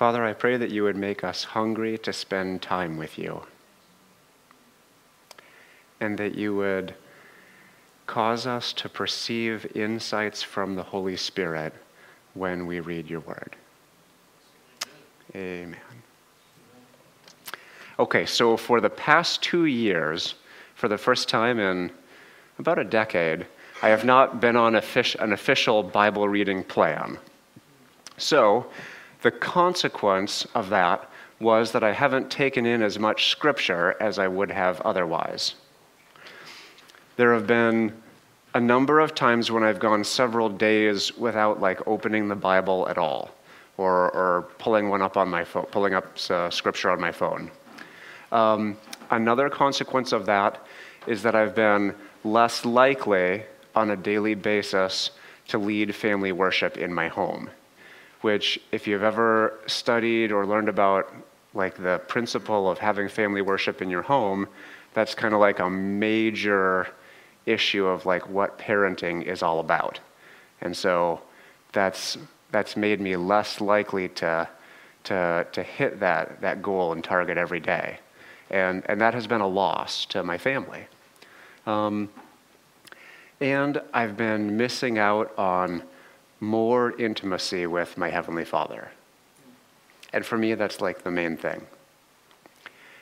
Father, I pray that you would make us hungry to spend time with you. And that you would cause us to perceive insights from the Holy Spirit when we read your word. Amen. Okay, so for the past two years, for the first time in about a decade, I have not been on an official Bible reading plan. So, the consequence of that was that I haven't taken in as much scripture as I would have otherwise. There have been a number of times when I've gone several days without like opening the Bible at all or, or pulling one up on my phone, pulling up uh, scripture on my phone. Um, another consequence of that is that I've been less likely on a daily basis to lead family worship in my home, which, if you've ever studied or learned about like the principle of having family worship in your home, that's kind of like a major issue of like what parenting is all about. And so that's that's made me less likely to to to hit that that goal and target every day and, and that has been a loss to my family. Um, and I've been missing out on more intimacy with my Heavenly Father. And for me, that's like the main thing.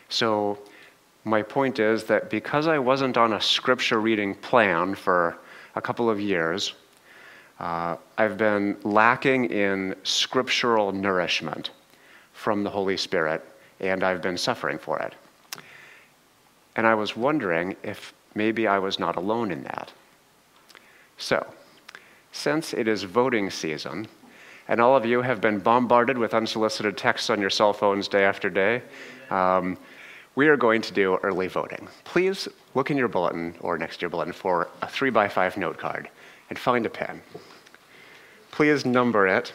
So, my point is that because I wasn't on a scripture reading plan for a couple of years, uh, I've been lacking in scriptural nourishment from the Holy Spirit, and I've been suffering for it. And I was wondering if maybe I was not alone in that. So, since it is voting season, and all of you have been bombarded with unsolicited texts on your cell phones day after day, um, we are going to do early voting. Please look in your bulletin or next to your bulletin for a three by five note card and find a pen. Please number it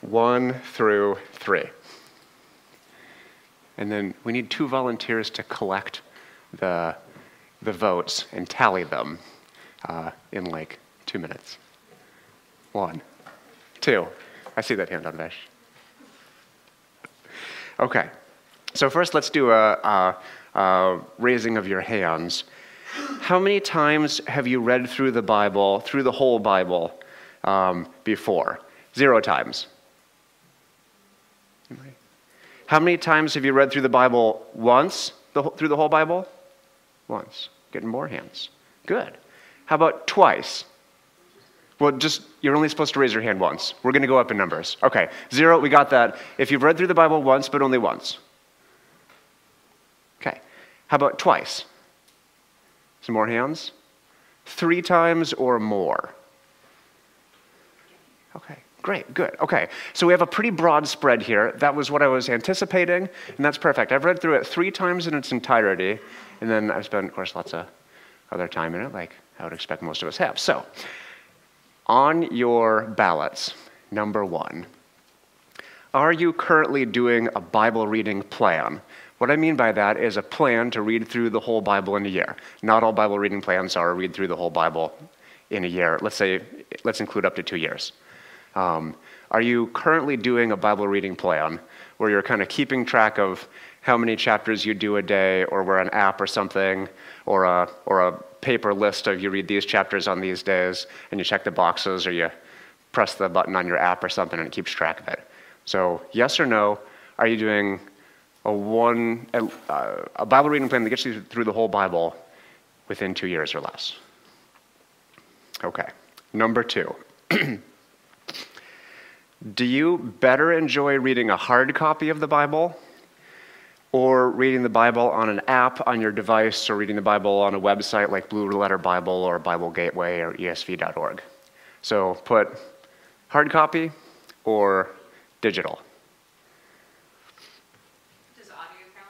one through three. And then we need two volunteers to collect the, the votes and tally them uh, in like two minutes. One, two. I see that hand Anvesh. Okay, so first let's do a, a, a raising of your hands. How many times have you read through the Bible, through the whole Bible, um, before? Zero times. How many times have you read through the Bible once, the, through the whole Bible? Once. Getting more hands. Good. How about twice? Well, just, you're only supposed to raise your hand once. We're going to go up in numbers. Okay, zero, we got that. If you've read through the Bible once, but only once. Okay, how about twice? Some more hands? Three times or more? Okay, great, good. Okay, so we have a pretty broad spread here. That was what I was anticipating, and that's perfect. I've read through it three times in its entirety, and then I've spent, of course, lots of other time in it, like I would expect most of us have. So, on your ballots, number one, are you currently doing a Bible reading plan? What I mean by that is a plan to read through the whole Bible in a year. Not all Bible reading plans are read through the whole Bible in a year. Let's say, let's include up to two years. Um, are you currently doing a Bible reading plan where you're kind of keeping track of how many chapters you do a day, or we're an app or something, or a, or a paper list of you read these chapters on these days, and you check the boxes, or you press the button on your app or something, and it keeps track of it. So, yes or no, are you doing a one a, uh, a Bible reading plan that gets you through the whole Bible within two years or less? Okay. Number two. Do you better enjoy reading a hard copy of the Bible or reading the Bible on an app on your device, or reading the Bible on a website like Blue Letter Bible or Bible Gateway or ESV.org. So put hard copy or digital. Does audio count?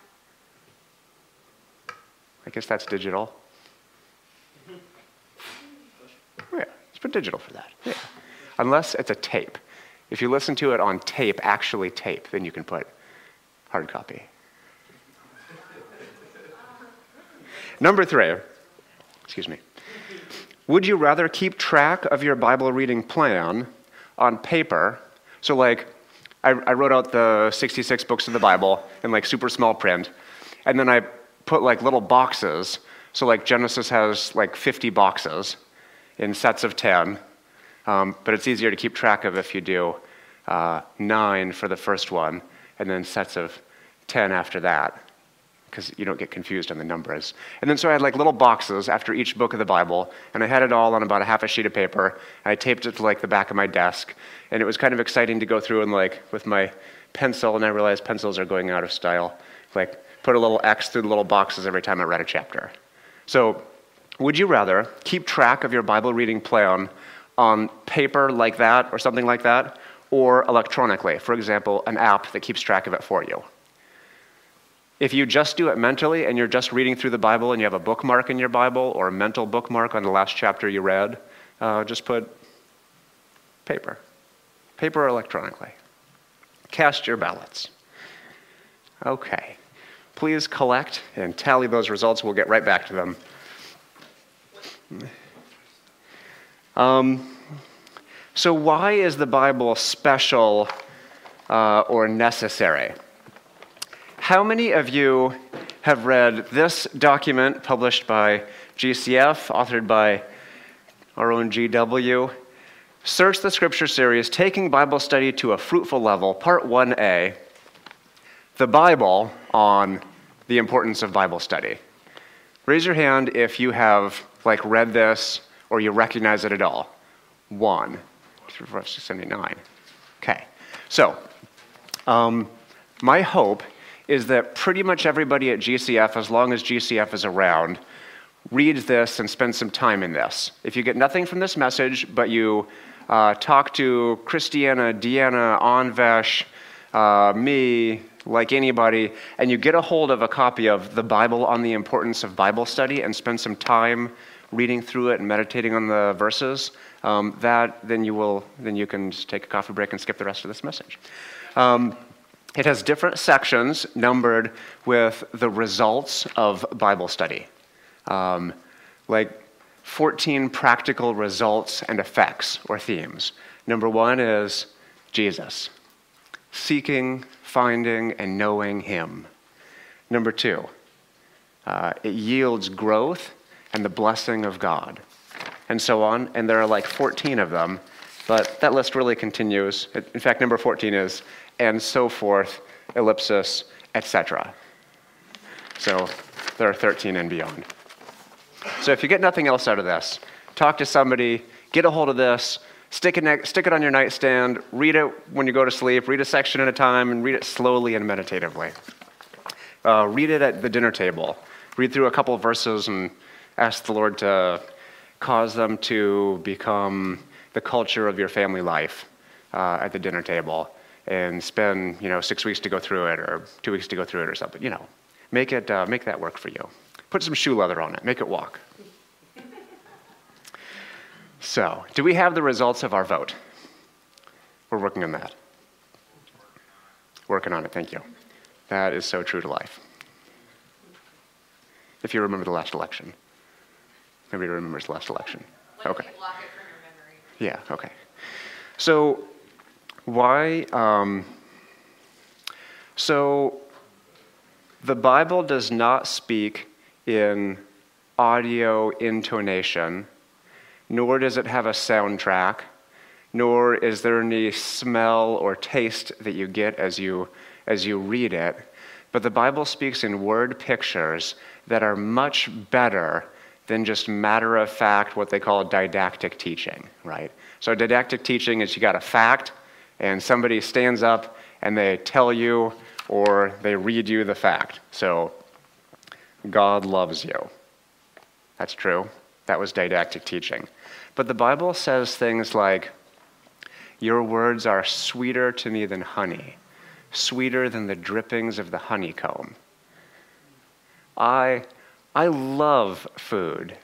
I guess that's digital. Yeah, let's put digital for that. Yeah. Unless it's a tape. If you listen to it on tape, actually tape, then you can put hard copy. Number three, excuse me. Would you rather keep track of your Bible reading plan on paper? So, like, I, I wrote out the 66 books of the Bible in like super small print, and then I put like little boxes. So like Genesis has like 50 boxes in sets of 10, um, but it's easier to keep track of if you do uh, nine for the first one, and then sets of 10 after that because you don't get confused on the numbers. And then so I had like little boxes after each book of the Bible, and I had it all on about a half a sheet of paper. And I taped it to like the back of my desk, and it was kind of exciting to go through and like with my pencil, and I realized pencils are going out of style. Like put a little X through the little boxes every time I read a chapter. So, would you rather keep track of your Bible reading plan on paper like that or something like that, or electronically? For example, an app that keeps track of it for you. If you just do it mentally and you're just reading through the Bible and you have a bookmark in your Bible or a mental bookmark on the last chapter you read, uh, just put paper. Paper electronically. Cast your ballots. Okay. Please collect and tally those results. We'll get right back to them. Um, so, why is the Bible special uh, or necessary? How many of you have read this document published by GCF, authored by our own GW? Search the Scripture series, Taking Bible Study to a Fruitful Level, Part 1A. The Bible on the importance of Bible study. Raise your hand if you have like read this or you recognize it at all. One, three, four, six, seven, eight, nine. Okay. So, um, my hope is that pretty much everybody at GCF, as long as GCF is around, reads this and spends some time in this. If you get nothing from this message, but you uh, talk to Christiana, Deanna, Anvesh, uh, me, like anybody, and you get a hold of a copy of the Bible on the importance of Bible study and spend some time reading through it and meditating on the verses, um, that then you will then you can take a coffee break and skip the rest of this message. Um, it has different sections numbered with the results of Bible study, um, like 14 practical results and effects or themes. Number one is Jesus, seeking, finding, and knowing Him. Number two, uh, it yields growth and the blessing of God, and so on. And there are like 14 of them, but that list really continues. In fact, number 14 is and so forth, ellipsis, etc. So there are 13 and beyond. So if you get nothing else out of this, talk to somebody, get a hold of this, stick it, stick it on your nightstand, read it when you go to sleep, read a section at a time, and read it slowly and meditatively. Uh, read it at the dinner table. Read through a couple of verses and ask the Lord to cause them to become the culture of your family life uh, at the dinner table and spend you know six weeks to go through it or two weeks to go through it or something. You know, make it uh, make that work for you. Put some shoe leather on it. Make it walk. so, do we have the results of our vote? We're working on that. Working on it. Thank you. That is so true to life. If you remember the last election. Nobody remembers the last election. Okay. Yeah. Okay. So why? Um, so, the Bible does not speak in audio intonation, nor does it have a soundtrack, nor is there any smell or taste that you get as you, as you read it. But the Bible speaks in word pictures that are much better than just matter of fact, what they call didactic teaching, right? So, didactic teaching is you got a fact, and somebody stands up and they tell you or they read you the fact. So, God loves you. That's true. That was didactic teaching. But the Bible says things like, Your words are sweeter to me than honey, sweeter than the drippings of the honeycomb. I, I love food.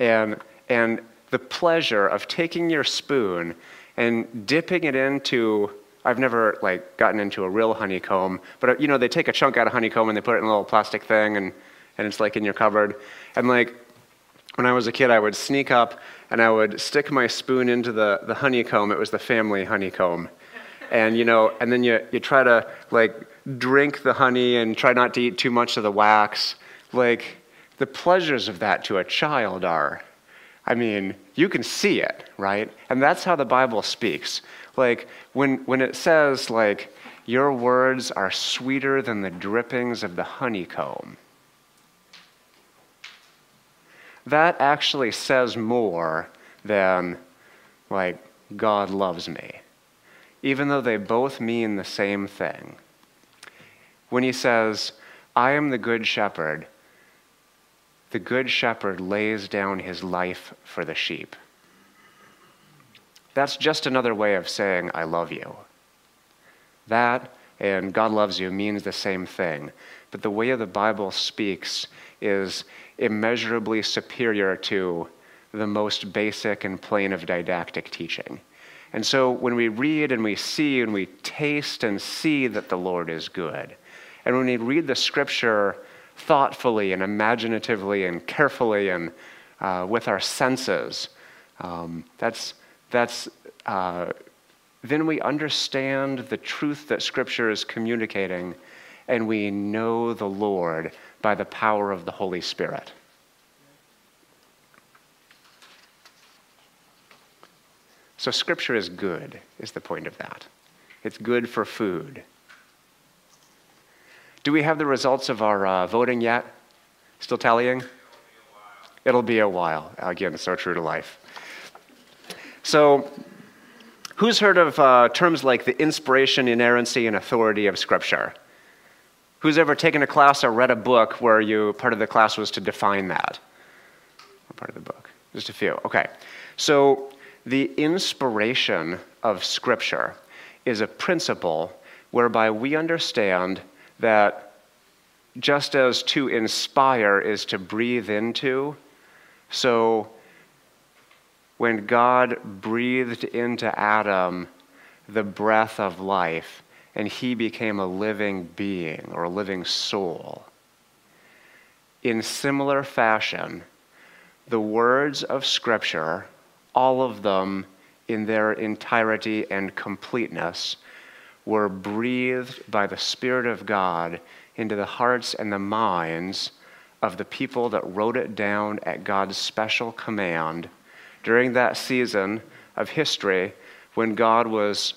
And, and the pleasure of taking your spoon and dipping it into I've never like gotten into a real honeycomb, but you know they take a chunk out of honeycomb and they put it in a little plastic thing and and it's like in your cupboard. And like when I was a kid, I would sneak up and I would stick my spoon into the, the honeycomb. It was the family honeycomb. and you know, and then you, you try to like drink the honey and try not to eat too much of the wax. Like the pleasures of that to a child are, I mean, you can see it, right? And that's how the Bible speaks. Like when when it says like your words are sweeter than the drippings of the honeycomb. That actually says more than like God loves me even though they both mean the same thing. When he says, I am the good shepherd, the good shepherd lays down his life for the sheep. That's just another way of saying, I love you. That and God loves you means the same thing. But the way the Bible speaks is immeasurably superior to the most basic and plain of didactic teaching. And so when we read and we see and we taste and see that the Lord is good, and when we read the scripture thoughtfully and imaginatively and carefully and uh, with our senses, um, that's, that's, uh, then we understand the truth that scripture is communicating and we know the Lord by the power of the Holy Spirit. So, Scripture is good, is the point of that. It's good for food. Do we have the results of our uh, voting yet? Still tallying? It'll be a while. Again, so true to life. So, who's heard of uh, terms like the inspiration, inerrancy, and authority of Scripture? Who's ever taken a class or read a book where you part of the class was to define that? Or part of the book? Just a few. Okay. So the inspiration of Scripture is a principle whereby we understand that just as to inspire is to breathe into, so when God breathed into Adam the breath of life and he became a living being or a living soul, in similar fashion, the words of Scripture all of them in their entirety and completeness were breathed by the Spirit of God into the hearts and the minds of the people that wrote it down at God's special command during that season of history when God was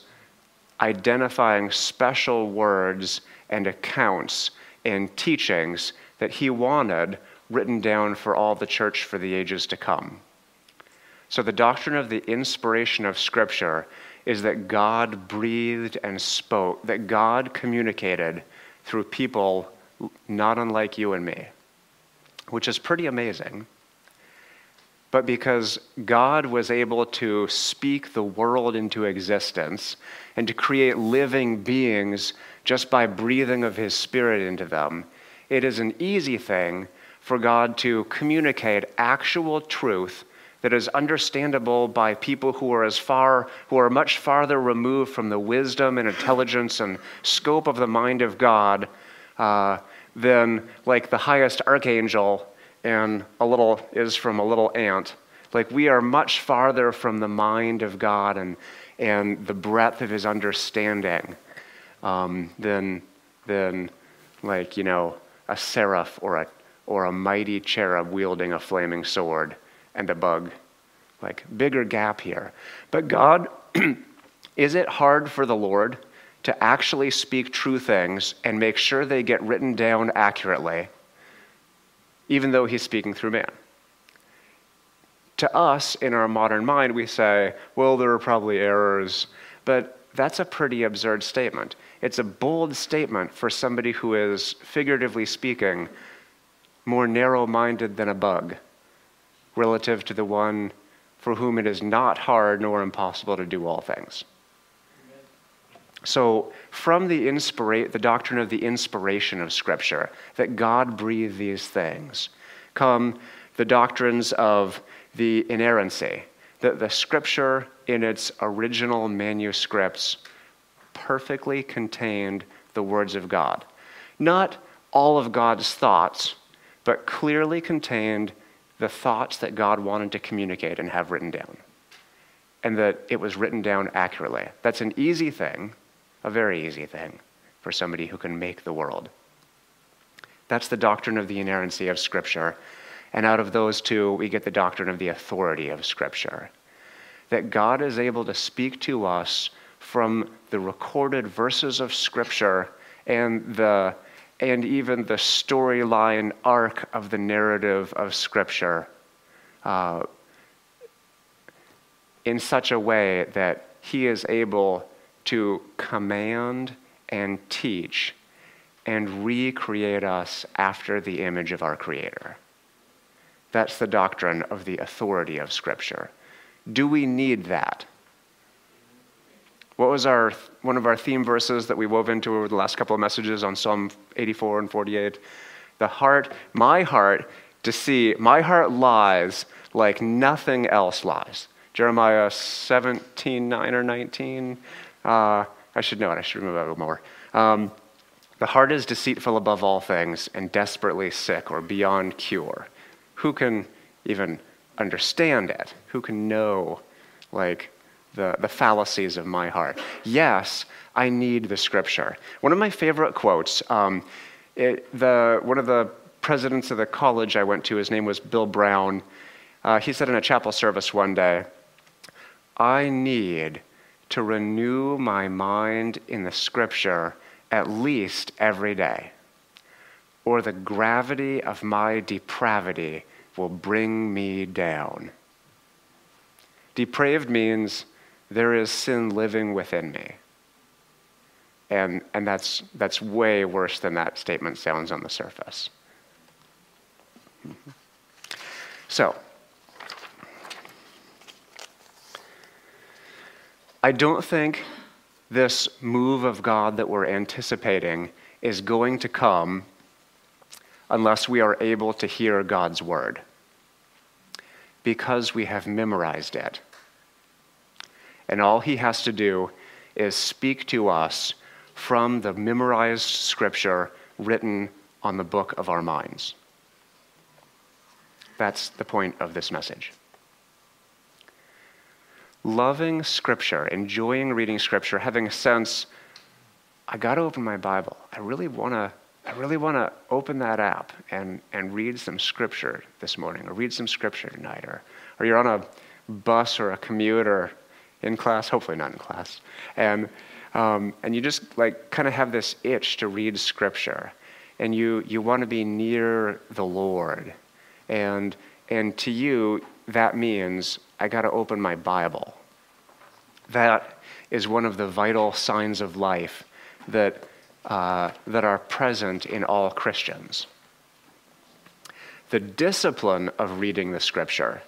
identifying special words and accounts and teachings that He wanted written down for all the church for the ages to come. So, the doctrine of the inspiration of Scripture is that God breathed and spoke, that God communicated through people not unlike you and me, which is pretty amazing. But because God was able to speak the world into existence and to create living beings just by breathing of His Spirit into them, it is an easy thing for God to communicate actual truth that is understandable by people who are as far, who are much farther removed from the wisdom and intelligence and scope of the mind of God uh, than like the highest archangel and a little is from a little ant. Like we are much farther from the mind of God and, and the breadth of his understanding um, than, than like, you know, a seraph or a, or a mighty cherub wielding a flaming sword and a bug. Like, bigger gap here. But God, is it hard for the Lord to actually speak true things and make sure they get written down accurately, even though He's speaking through man? To us, in our modern mind, we say, well, there are probably errors, but that's a pretty absurd statement. It's a bold statement for somebody who is, figuratively speaking, more narrow minded than a bug relative to the one for whom it is not hard nor impossible to do all things. So, from the, inspira- the doctrine of the inspiration of Scripture, that God breathed these things, come the doctrines of the inerrancy, that the Scripture in its original manuscripts perfectly contained the words of God. Not all of God's thoughts, but clearly contained the thoughts that God wanted to communicate and have written down, and that it was written down accurately. That's an easy thing a very easy thing for somebody who can make the world. That's the doctrine of the inerrancy of Scripture. And out of those two, we get the doctrine of the authority of Scripture. That God is able to speak to us from the recorded verses of Scripture and, the, and even the storyline arc of the narrative of Scripture uh, in such a way that He is able to command and teach and recreate us after the image of our Creator. That's the doctrine of the authority of Scripture. Do we need that? What was our, one of our theme verses that we wove into over the last couple of messages on Psalm 84 and 48? The heart, my heart, to see, my heart lies like nothing else lies. Jeremiah 17, 9 or 19. Uh, I should know it, I should remember it more. Um, the heart is deceitful above all things and desperately sick or beyond cure. Who can even understand it? Who can know, like, the, the fallacies of my heart? Yes, I need the scripture. One of my favorite quotes, um, it, the, one of the presidents of the college I went to, his name was Bill Brown. Uh, he said in a chapel service one day, I need to renew my mind in the scripture at least every day, or the gravity of my depravity will bring me down. Depraved means there is sin living within me. And, and that's, that's way worse than that statement sounds on the surface. So, I don't think this move of God that we're anticipating is going to come unless we are able to hear God's word because we have memorized it. And all he has to do is speak to us from the memorized scripture written on the book of our minds. That's the point of this message loving Scripture, enjoying reading Scripture, having a sense, I got to open my Bible. I really want to. I really want to open that app and, and read some scripture this morning, or read some scripture tonight, or, or you're on a bus or a commute or in class, hopefully not in class, and, um, and you just like kind of have this itch to read scripture, and you, you want to be near the Lord, and, and to you, that means I got to open my Bible. That is one of the vital signs of life that, uh, that are present in all Christians. The discipline of reading the scripture,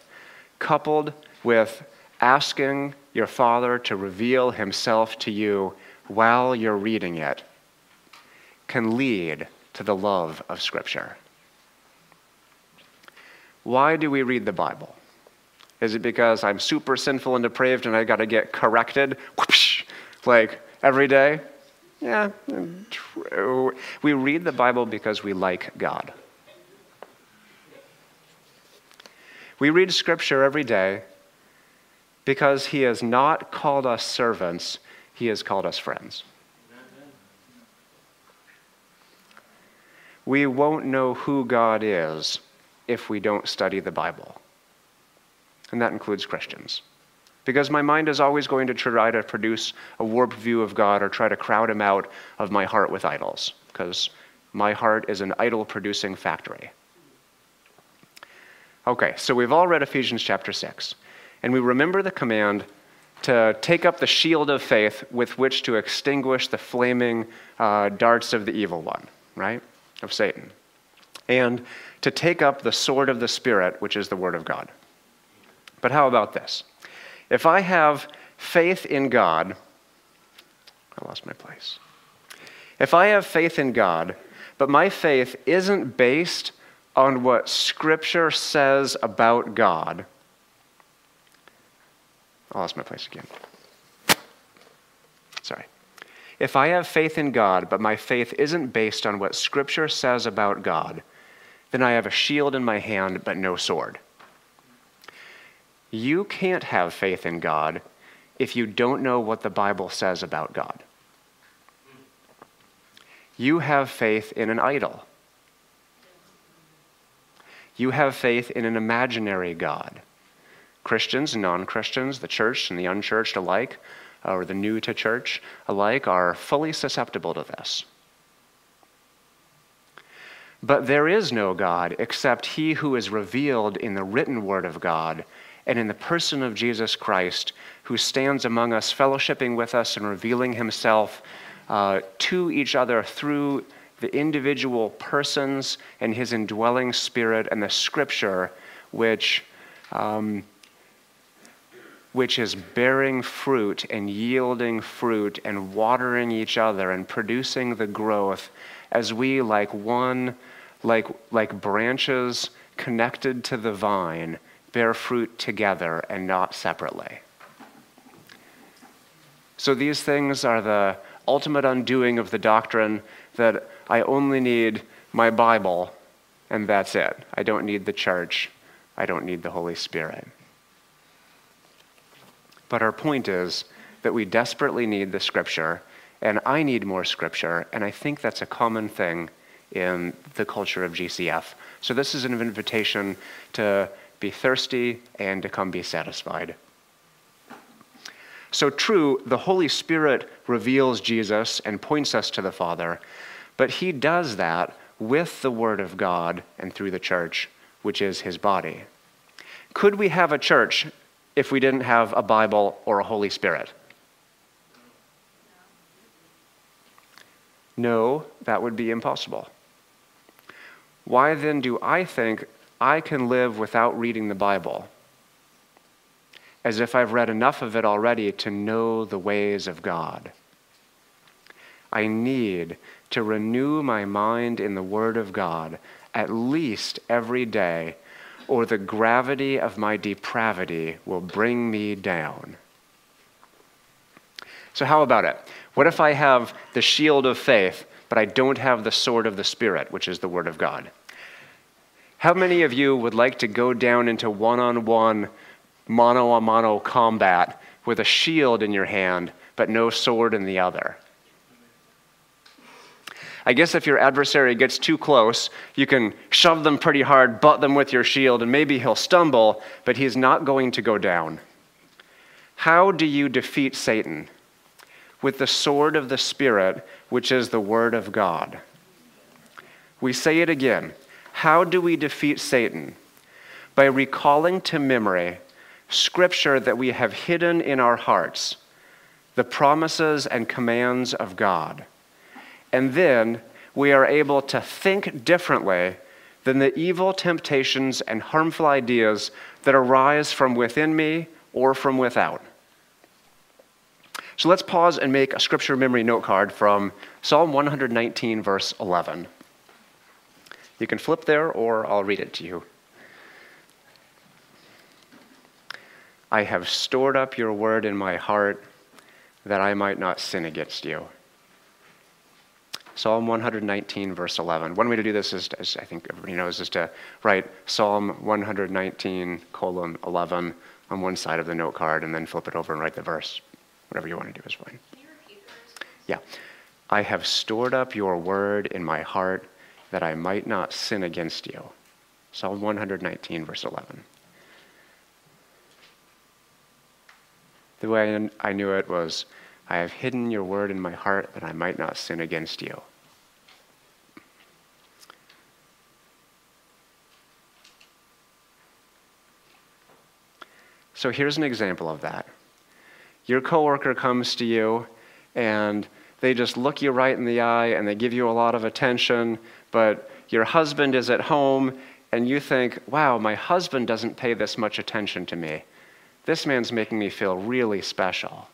coupled with asking your Father to reveal Himself to you while you're reading it, can lead to the love of Scripture. Why do we read the Bible? Is it because I'm super sinful and depraved and I got to get corrected? Whoosh, like every day? Yeah, true. We read the Bible because we like God. We read Scripture every day because He has not called us servants, He has called us friends. We won't know who God is if we don't study the Bible and that includes Christians. Because my mind is always going to try to produce a warped view of God or try to crowd him out of my heart with idols, because my heart is an idol producing factory. Okay, so we've all read Ephesians chapter 6, and we remember the command to take up the shield of faith with which to extinguish the flaming uh, darts of the evil one, right? Of Satan. And to take up the sword of the Spirit, which is the Word of God. But how about this? If I have faith in God, I lost my place. If I have faith in God, but my faith isn't based on what Scripture says about God, I lost my place again. Sorry. If I have faith in God, but my faith isn't based on what Scripture says about God, then I have a shield in my hand, but no sword. You can't have faith in God if you don't know what the Bible says about God. You have faith in an idol. You have faith in an imaginary God. Christians and non Christians, the church and the unchurched alike, or the new to church alike, are fully susceptible to this. But there is no God except He who is revealed in the written Word of God and in the person of Jesus Christ, who stands among us, fellowshipping with us and revealing Himself uh, to each other through the individual persons and His indwelling Spirit and the Scripture, which. Um, which is bearing fruit and yielding fruit and watering each other and producing the growth as we, like one, like, like branches connected to the vine, bear fruit together and not separately. So these things are the ultimate undoing of the doctrine that I only need my Bible and that's it. I don't need the church. I don't need the Holy Spirit. But our point is that we desperately need the scripture, and I need more scripture, and I think that's a common thing in the culture of GCF. So this is an invitation to be thirsty and to come be satisfied. So, true, the Holy Spirit reveals Jesus and points us to the Father, but He does that with the Word of God and through the church, which is His body. Could we have a church if we didn't have a Bible or a Holy Spirit? No, that would be impossible. Why then do I think I can live without reading the Bible? As if I've read enough of it already to know the ways of God. I need to renew my mind in the Word of God at least every day or the gravity of my depravity will bring me down. So, how about it? What if I have the shield of faith, but I don't have the sword of the Spirit, which is the Word of God? How many of you would like to go down into one on one, mano a mano combat with a shield in your hand, but no sword in the other? I guess if your adversary gets too close, you can shove them pretty hard, butt them with your shield, and maybe he'll stumble, but he's not going to go down. How do you defeat Satan? With the sword of the Spirit, which is the Word of God. We say it again. How do we defeat Satan? By recalling to memory scripture that we have hidden in our hearts, the promises and commands of God. And then we are able to think differently than the evil temptations and harmful ideas that arise from within me or from without. So let's pause and make a scripture memory note card from Psalm 119, verse 11. You can flip there, or I'll read it to you. I have stored up your word in my heart that I might not sin against you. Psalm 119, verse 11. One way to do this is, as I think everybody knows, is to write Psalm 119, colon 11 on one side of the note card and then flip it over and write the verse. Whatever you want to do is fine. Yeah. I have stored up your word in my heart that I might not sin against you. Psalm 119, verse 11. The way I knew it was I have hidden your word in my heart that I might not sin against you. So here's an example of that. Your coworker comes to you and they just look you right in the eye and they give you a lot of attention, but your husband is at home and you think, wow, my husband doesn't pay this much attention to me. This man's making me feel really special.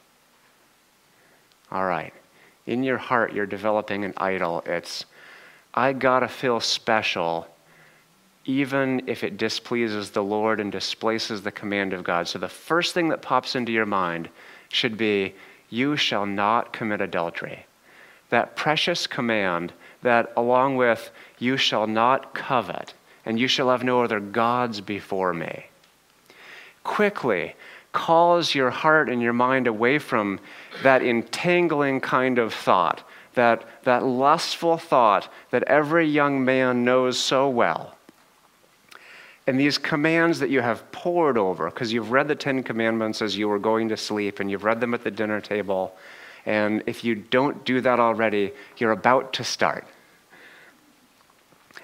All right. In your heart, you're developing an idol. It's, I gotta feel special, even if it displeases the Lord and displaces the command of God. So the first thing that pops into your mind should be, You shall not commit adultery. That precious command that, along with, You shall not covet, and you shall have no other gods before me. Quickly, calls your heart and your mind away from that entangling kind of thought that, that lustful thought that every young man knows so well. And these commands that you have pored over, because you've read the Ten Commandments as you were going to sleep, and you've read them at the dinner table. And if you don't do that already, you're about to start.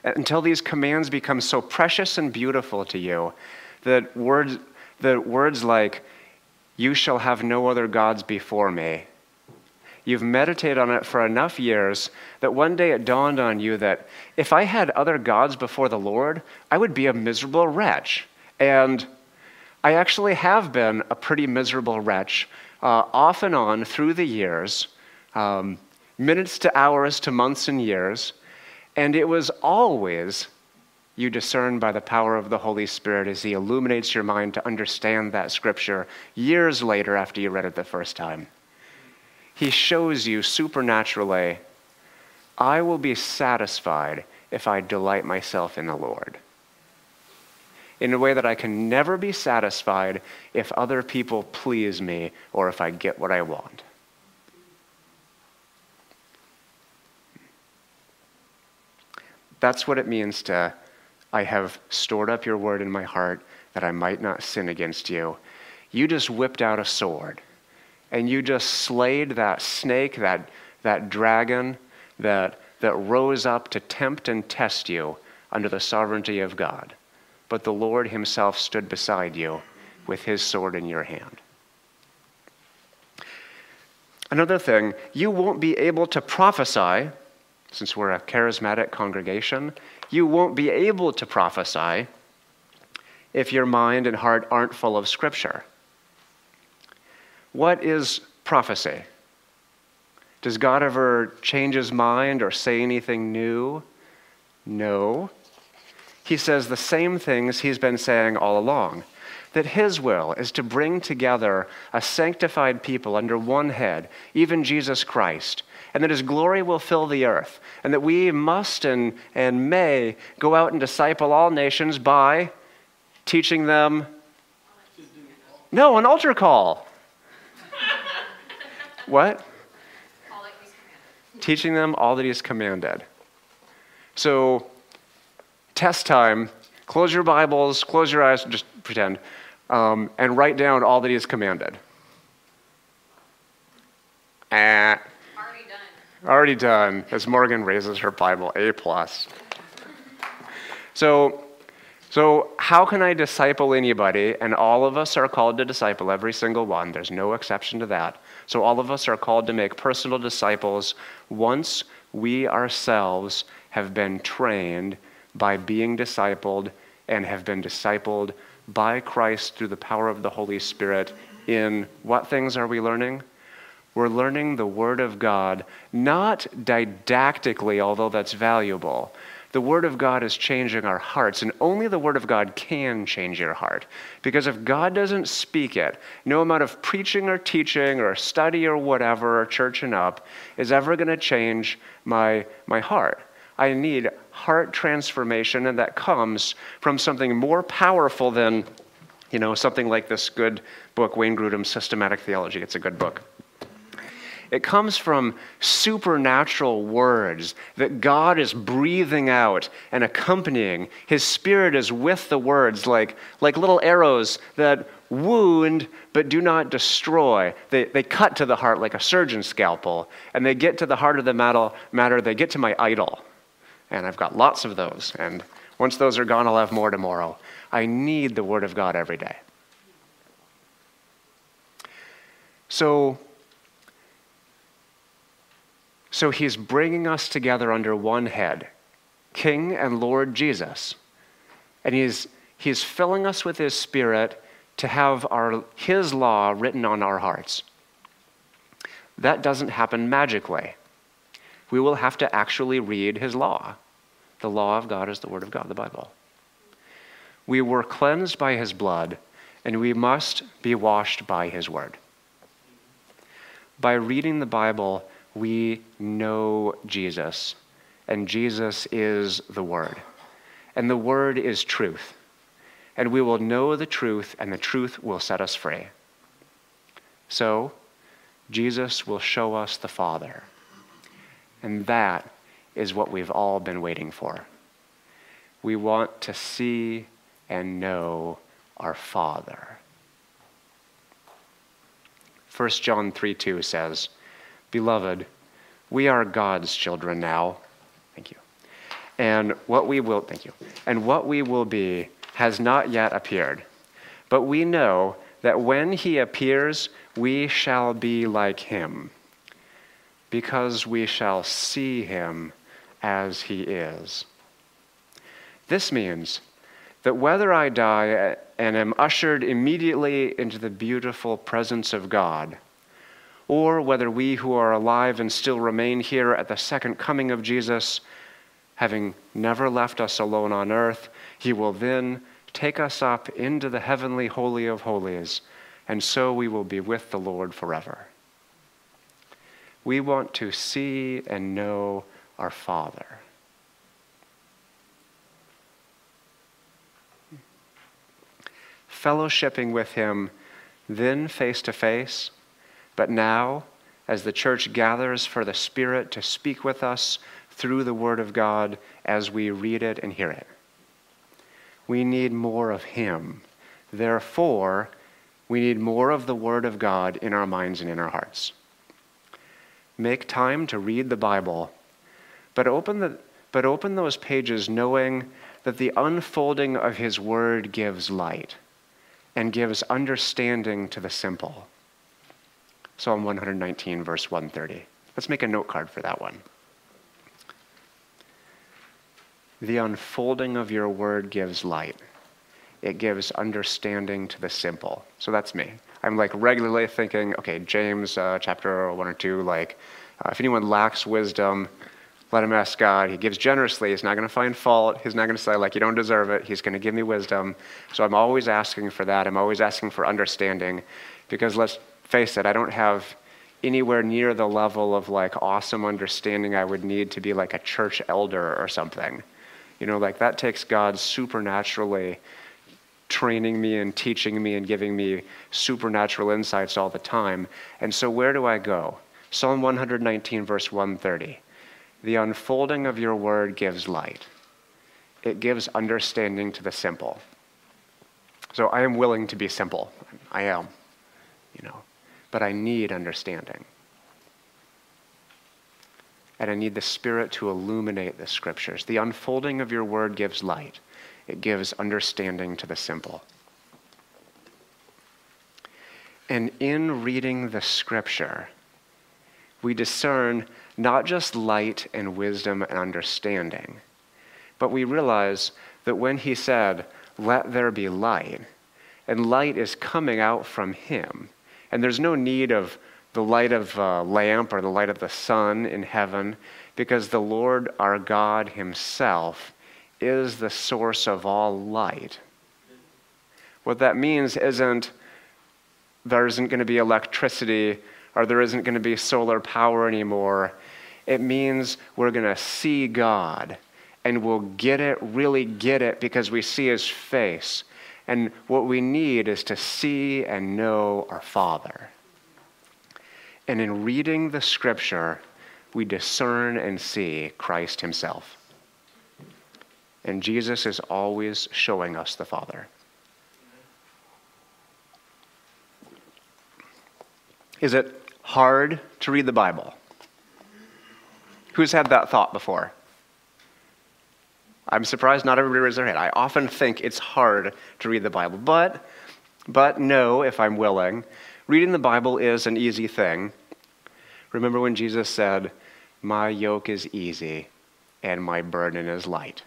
Until these commands become so precious and beautiful to you that words, that words like, You shall have no other gods before me, You've meditated on it for enough years that one day it dawned on you that if I had other gods before the Lord, I would be a miserable wretch. And I actually have been a pretty miserable wretch uh, off and on through the years, um, minutes to hours to months and years. And it was always you discern by the power of the Holy Spirit as He illuminates your mind to understand that scripture years later after you read it the first time. He shows you supernaturally, I will be satisfied if I delight myself in the Lord. In a way that I can never be satisfied if other people please me or if I get what I want. That's what it means to, I have stored up your word in my heart that I might not sin against you. You just whipped out a sword and you just slayed that snake, that, that dragon that, that rose up to tempt and test you under the sovereignty of God. But the Lord Himself stood beside you with His sword in your hand. Another thing, you won't be able to prophesy, since we're a charismatic congregation, you won't be able to prophesy if your mind and heart aren't full of Scripture. What is prophecy? Does God ever change his mind or say anything new? No. He says the same things he's been saying all along that his will is to bring together a sanctified people under one head, even Jesus Christ, and that his glory will fill the earth, and that we must and, and may go out and disciple all nations by teaching them. No, an altar call. What? Teaching them all that He's commanded. So, test time. Close your Bibles, close your eyes, just pretend, um, and write down all that He has commanded. Eh. Already done. Already done. As Morgan raises her Bible, A plus. So, so how can I disciple anybody? And all of us are called to disciple every single one. There's no exception to that. So all of us are called to make personal disciples once we ourselves have been trained by being discipled and have been discipled by Christ through the power of the Holy Spirit in what things are we learning? We're learning the Word of God, not didactically, although that's valuable, the Word of God is changing our hearts, and only the Word of God can change your heart. Because if God doesn't speak it, no amount of preaching or teaching or study or whatever, or churching up, is ever going to change my, my heart. I need heart transformation, and that comes from something more powerful than, you know, something like this good book, Wayne Grudem's Systematic Theology. It's a good book. It comes from supernatural words that God is breathing out and accompanying. His Spirit is with the words like, like little arrows that wound but do not destroy. They, they cut to the heart like a surgeon's scalpel, and they get to the heart of the matter, matter, they get to my idol. And I've got lots of those. And once those are gone, I'll have more tomorrow. I need the Word of God every day. So, so he's bringing us together under one head, King and Lord Jesus. And he's, he's filling us with his spirit to have our, his law written on our hearts. That doesn't happen magically. We will have to actually read his law. The law of God is the word of God, the Bible. We were cleansed by his blood, and we must be washed by his word. By reading the Bible, we know Jesus, and Jesus is the Word. And the Word is truth. And we will know the truth, and the truth will set us free. So, Jesus will show us the Father. And that is what we've all been waiting for. We want to see and know our Father. 1 John 3 2 says, Beloved, we are God's children now. Thank you. And what we will, thank you. And what we will be has not yet appeared. But we know that when he appears, we shall be like him, because we shall see him as he is. This means that whether I die and am ushered immediately into the beautiful presence of God, or whether we who are alive and still remain here at the second coming of Jesus, having never left us alone on earth, he will then take us up into the heavenly Holy of Holies, and so we will be with the Lord forever. We want to see and know our Father. Fellowshipping with Him, then face to face, but now, as the church gathers for the Spirit to speak with us through the Word of God as we read it and hear it. We need more of Him. Therefore, we need more of the Word of God in our minds and in our hearts. Make time to read the Bible, but open, the, but open those pages knowing that the unfolding of His Word gives light and gives understanding to the simple. Psalm 119, verse 130. Let's make a note card for that one. The unfolding of your word gives light. It gives understanding to the simple. So that's me. I'm like regularly thinking, okay, James uh, chapter 1 or 2, like, uh, if anyone lacks wisdom, let him ask God. He gives generously. He's not going to find fault. He's not going to say, like, you don't deserve it. He's going to give me wisdom. So I'm always asking for that. I'm always asking for understanding because let's face it, I don't have anywhere near the level of like awesome understanding I would need to be like a church elder or something. You know, like that takes God supernaturally training me and teaching me and giving me supernatural insights all the time. And so, where do I go? Psalm 119, verse 130. The unfolding of your word gives light, it gives understanding to the simple. So, I am willing to be simple. I am, you know, but I need understanding and I need the Spirit to illuminate the scriptures. The unfolding of your word gives light, it gives understanding to the simple. And in reading the scripture, we discern not just light and wisdom and understanding, but we realize that when he said, Let there be light, and light is coming out from him, and there's no need of the light of a lamp or the light of the sun in heaven, because the Lord our God Himself is the source of all light. What that means isn't there isn't going to be electricity or there isn't going to be solar power anymore. It means we're going to see God and we'll get it, really get it, because we see His face. And what we need is to see and know our Father. And in reading the scripture, we discern and see Christ himself. And Jesus is always showing us the Father. Is it hard to read the Bible? Who's had that thought before? I'm surprised not everybody raised their hand. I often think it's hard to read the Bible, but but no, if I'm willing, reading the Bible is an easy thing. Remember when Jesus said, My yoke is easy and my burden is light.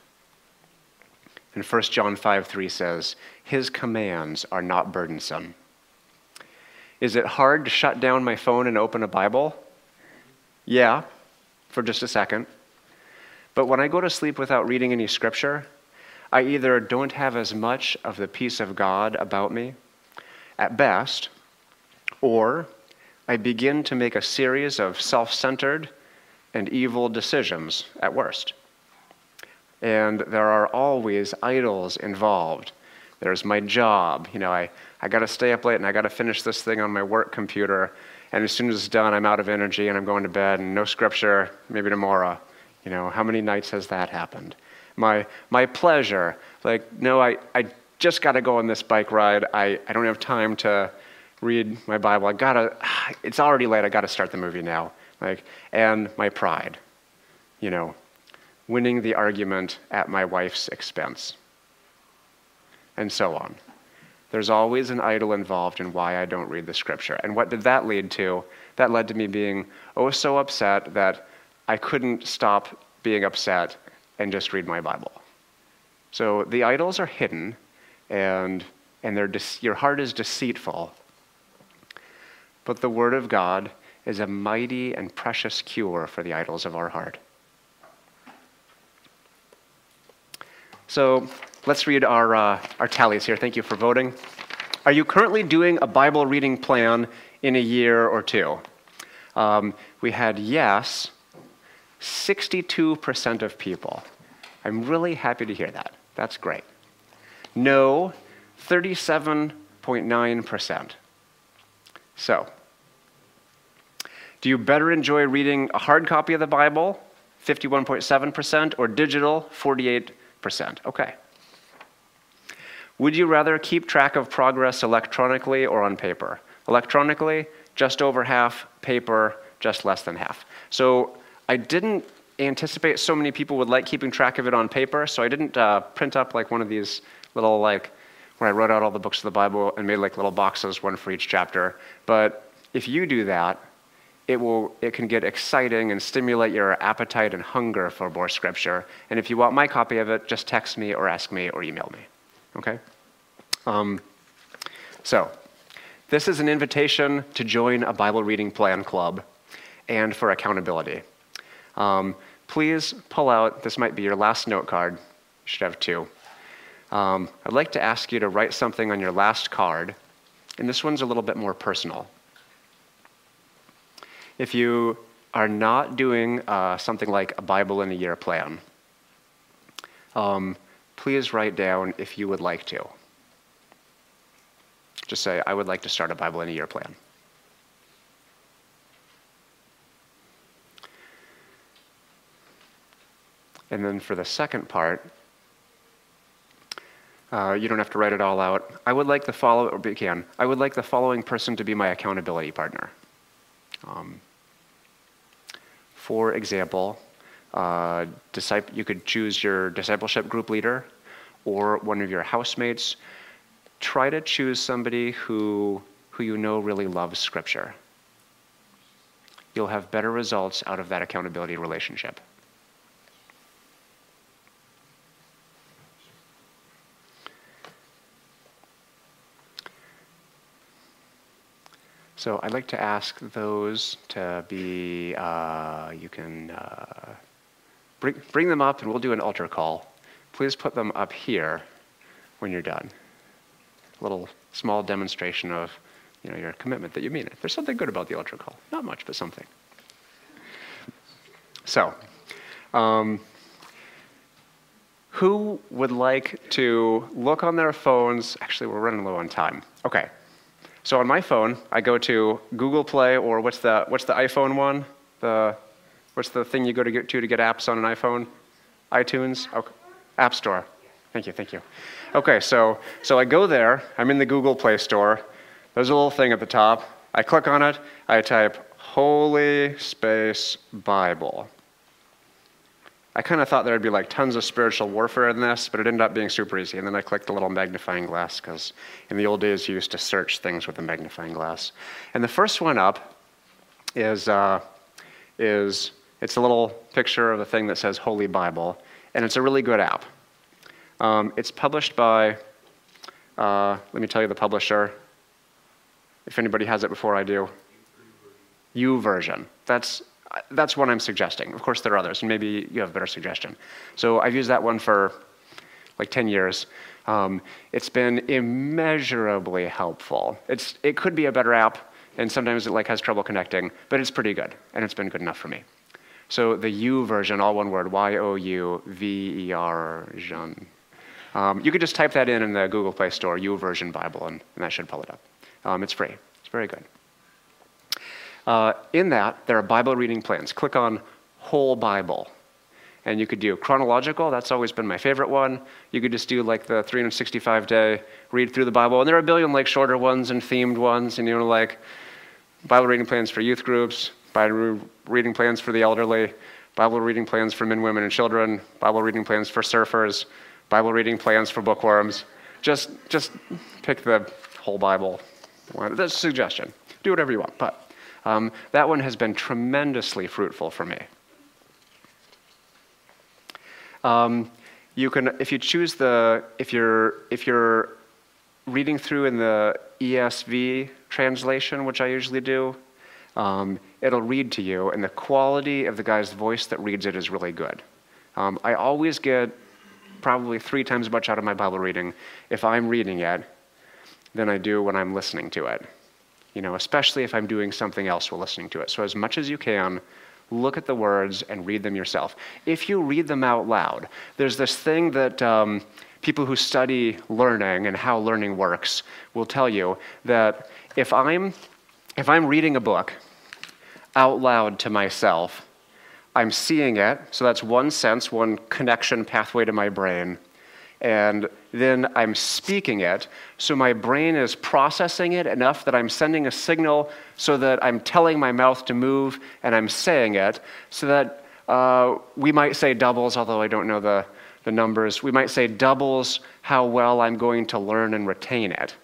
And 1 John 5 3 says, His commands are not burdensome. Is it hard to shut down my phone and open a Bible? Yeah, for just a second. But when I go to sleep without reading any scripture, I either don't have as much of the peace of God about me, at best, or I begin to make a series of self centered and evil decisions at worst. And there are always idols involved. There's my job. You know, I, I got to stay up late and I got to finish this thing on my work computer. and as soon as it's done, I'm out of energy and I'm going to bed and no scripture, maybe tomorrow. You know, how many nights has that happened? My, my pleasure, like, no, I, I just got to go on this bike ride. I, I don't have time to read my Bible. I gotta, it's already late. I got to start the movie now. Like, and my pride, you know, winning the argument at my wife's expense, and so on. There's always an idol involved in why I don't read the scripture. And what did that lead to? That led to me being oh so upset that I couldn't stop being upset and just read my Bible. So the idols are hidden, and, and your heart is deceitful. But the Word of God is a mighty and precious cure for the idols of our heart. So let's read our, uh, our tallies here. Thank you for voting. Are you currently doing a Bible reading plan in a year or two? Um, we had yes, 62% of people. I'm really happy to hear that. That's great. No, 37.9%. So, do you better enjoy reading a hard copy of the Bible, 51.7%, or digital, 48%? Okay. Would you rather keep track of progress electronically or on paper? Electronically, just over half, paper, just less than half. So I didn't anticipate so many people would like keeping track of it on paper, so I didn't uh, print up like one of these little like where I wrote out all the books of the Bible and made like little boxes, one for each chapter. But if you do that, it will it can get exciting and stimulate your appetite and hunger for more scripture. And if you want my copy of it, just text me or ask me or email me. Okay. Um, so, this is an invitation to join a Bible reading plan club and for accountability. Um, please pull out, this might be your last note card. You should have two. Um, I'd like to ask you to write something on your last card, and this one's a little bit more personal. If you are not doing uh, something like a Bible in a year plan, um, please write down if you would like to. Just say, I would like to start a Bible in a year plan. And then for the second part, uh, you don't have to write it all out. I would like the follow, or you can. I would like the following person to be my accountability partner. Um, for example, uh, you could choose your discipleship group leader or one of your housemates. Try to choose somebody who, who you know really loves Scripture. You'll have better results out of that accountability relationship. So I'd like to ask those to be, uh, you can uh, bring, bring them up and we'll do an altar call. Please put them up here when you're done. A little small demonstration of you know, your commitment that you mean it. There's something good about the altar call. Not much, but something. So, um, who would like to look on their phones? Actually, we're running low on time. Okay, so on my phone, I go to Google Play or what's the, what's the iPhone one? The, what's the thing you go to, get to to get apps on an iPhone? iTunes? Okay. App Store. Thank you, thank you. Okay, so, so I go there. I'm in the Google Play Store. There's a little thing at the top. I click on it. I type Holy Space Bible. I kind of thought there'd be like tons of spiritual warfare in this, but it ended up being super easy. And then I clicked the little magnifying glass because in the old days you used to search things with a magnifying glass. And the first one up is, uh, is it's a little picture of a thing that says Holy Bible, and it's a really good app. Um, it's published by, uh, let me tell you the publisher, if anybody has it before I do. YouVersion. That's that's what I'm suggesting. Of course, there are others, and maybe you have a better suggestion. So I've used that one for like 10 years. Um, it's been immeasurably helpful. It's, it could be a better app, and sometimes it like has trouble connecting, but it's pretty good, and it's been good enough for me. So the YouVersion, all one word, Y-O-U-V-E-R, Jean. Um, you could just type that in in the Google Play Store, YouVersion Bible, and, and that should pull it up. Um, it's free. It's very good. Uh, in that, there are Bible reading plans. Click on Whole Bible. And you could do chronological, that's always been my favorite one. You could just do like the 365 day read through the Bible. And there are a billion like shorter ones and themed ones, and you know, like Bible reading plans for youth groups, Bible reading plans for the elderly, Bible reading plans for men, women, and children, Bible reading plans for surfers, Bible reading plans for bookworms. Just, just pick the whole Bible. That's a suggestion. Do whatever you want. But um, that one has been tremendously fruitful for me. Um, you can, if you choose the, if you're, if you're reading through in the ESV translation, which I usually do, um, it'll read to you, and the quality of the guy's voice that reads it is really good. Um, I always get probably three times as much out of my Bible reading if I'm reading it than I do when I'm listening to it. You know, especially if I'm doing something else while listening to it. So, as much as you can, look at the words and read them yourself. If you read them out loud, there's this thing that um, people who study learning and how learning works will tell you that if I'm, if I'm reading a book out loud to myself, I'm seeing it, so that's one sense, one connection pathway to my brain and then I'm speaking it. So my brain is processing it enough that I'm sending a signal so that I'm telling my mouth to move and I'm saying it, so that uh, we might say doubles, although I don't know the, the numbers. We might say doubles how well I'm going to learn and retain it.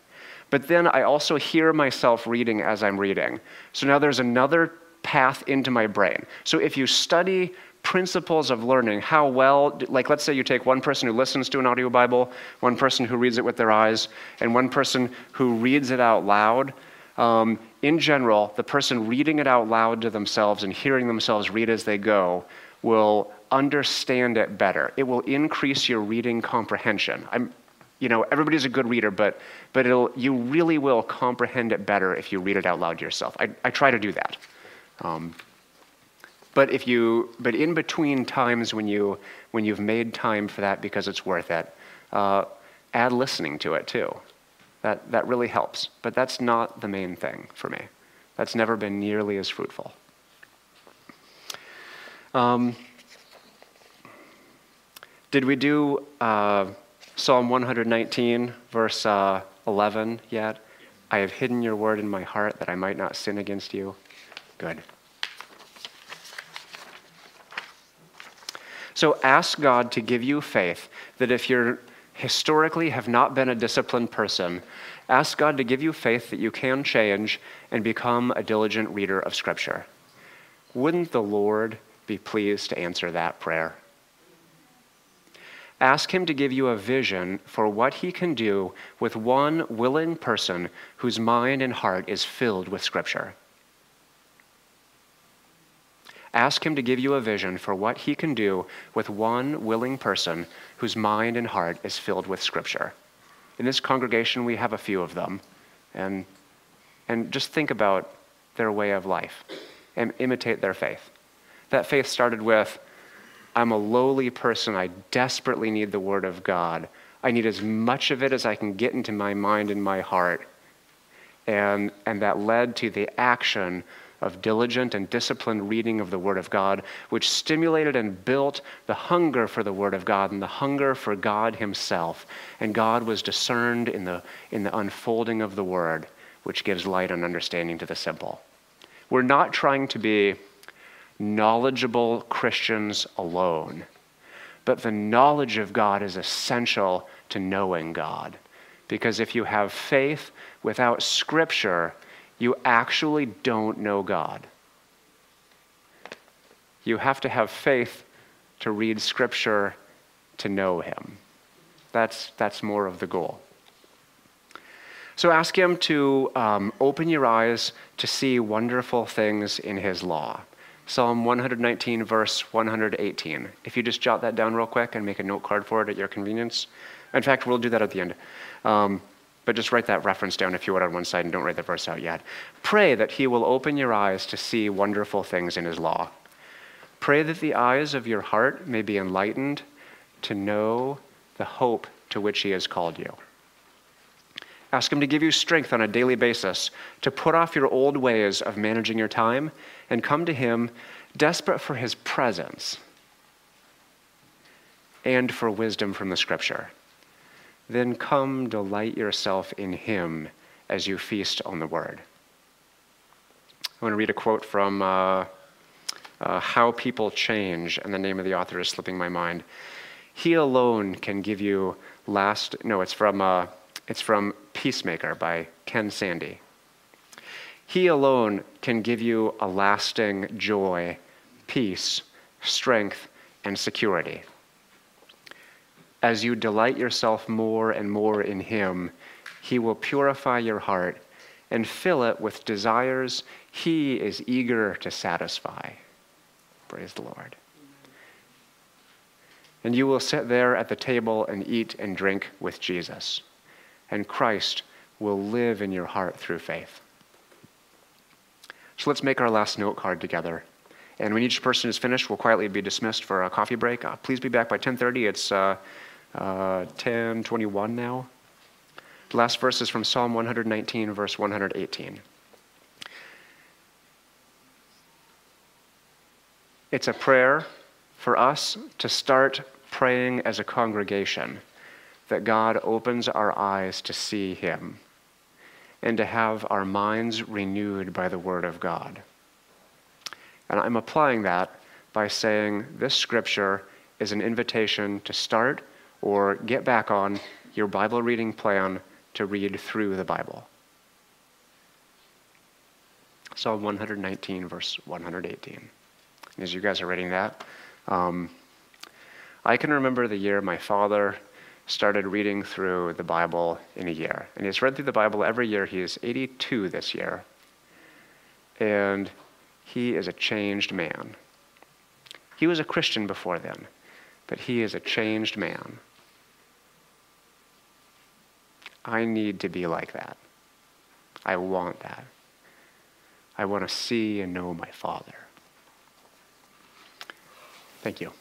But then I also hear myself reading as I'm reading. So now there's another path into my brain. So if you study principles of learning, how well, like let's say you take one person who listens to an audio Bible, one person who reads it with their eyes, and one person who reads it out loud. Um, in general, the person reading it out loud to themselves and hearing themselves read as they go will understand it better. It will increase your reading comprehension. I'm, you know, everybody's a good reader, but, but it'll, you really will comprehend it better if you read it out loud to yourself. I, I try to do that. Um, but if you, but in between times when you, when you've made time for that because it's worth it, uh, add listening to it too. That, that really helps. But that's not the main thing for me. That's never been nearly as fruitful. Um, did we do uh, Psalm 119, verse uh, 11 yet? I have hidden your word in my heart that I might not sin against you. Good. So ask God to give you faith that if you historically have not been a disciplined person, ask God to give you faith that you can change and become a diligent reader of Scripture. Wouldn't the Lord be pleased to answer that prayer? Ask Him to give you a vision for what He can do with one willing person whose mind and heart is filled with Scripture. Ask Him to give you a vision for what He can do with one willing person whose mind and heart is filled with Scripture. In this congregation, we have a few of them. And, and just think about their way of life and imitate their faith. That faith started with I'm a lowly person. I desperately need the Word of God. I need as much of it as I can get into my mind and my heart. And, and that led to the action of diligent and disciplined reading of the Word of God, which stimulated and built the hunger for the Word of God and the hunger for God Himself. And God was discerned in the, in the unfolding of the Word, which gives light and understanding to the simple. We're not trying to be knowledgeable Christians alone, but the knowledge of God is essential to knowing God. Because if you have faith without Scripture, you actually don't know God. You have to have faith to read Scripture to know Him. That's, that's more of the goal. So ask Him to um, open your eyes to see wonderful things in His law. Psalm 119, verse 118. If you just jot that down real quick and make a note card for it at your convenience. In fact, we'll do that at the end. Um, but just write that reference down if you would on one side and don't write the verse out yet. Pray that He will open your eyes to see wonderful things in His law. Pray that the eyes of your heart may be enlightened to know the hope to which He has called you. Ask Him to give you strength on a daily basis to put off your old ways of managing your time and come to Him desperate for His presence and for wisdom from the Scripture. Then come delight yourself in Him as you feast on the Word. I want to read a quote from uh, uh, How People Change, and the name of the author is slipping my mind. He alone can give you last, no, it's from, uh, it's from Peacemaker by Ken Sande. He alone can give you a lasting joy, peace, strength, and security. As you delight yourself more and more in Him, He will purify your heart and fill it with desires He is eager to satisfy. Praise the Lord. And you will sit there at the table and eat and drink with Jesus. And Christ will live in your heart through faith. So let's make our last note card together. And when each person is finished, we'll quietly be dismissed for a coffee break. Uh, please be back by 10:30. It's uh, uh, 10:21 now. The last verse is from Psalm 119, verse 118. It's a prayer for us to start praying as a congregation that God opens our eyes to see Him and to have our minds renewed by the Word of God. And I'm applying that by saying this scripture is an invitation to start or get back on your Bible reading plan to read through the Bible. Psalm 119, verse 118. As you guys are reading that, um, I can remember the year my father started reading through the Bible in a year. And he's read through the Bible every year. He is 82 this year. And he is a changed man. He was a Christian before then, but he is a changed man. I need to be like that. I want that. I want to see and know my Father. Thank you.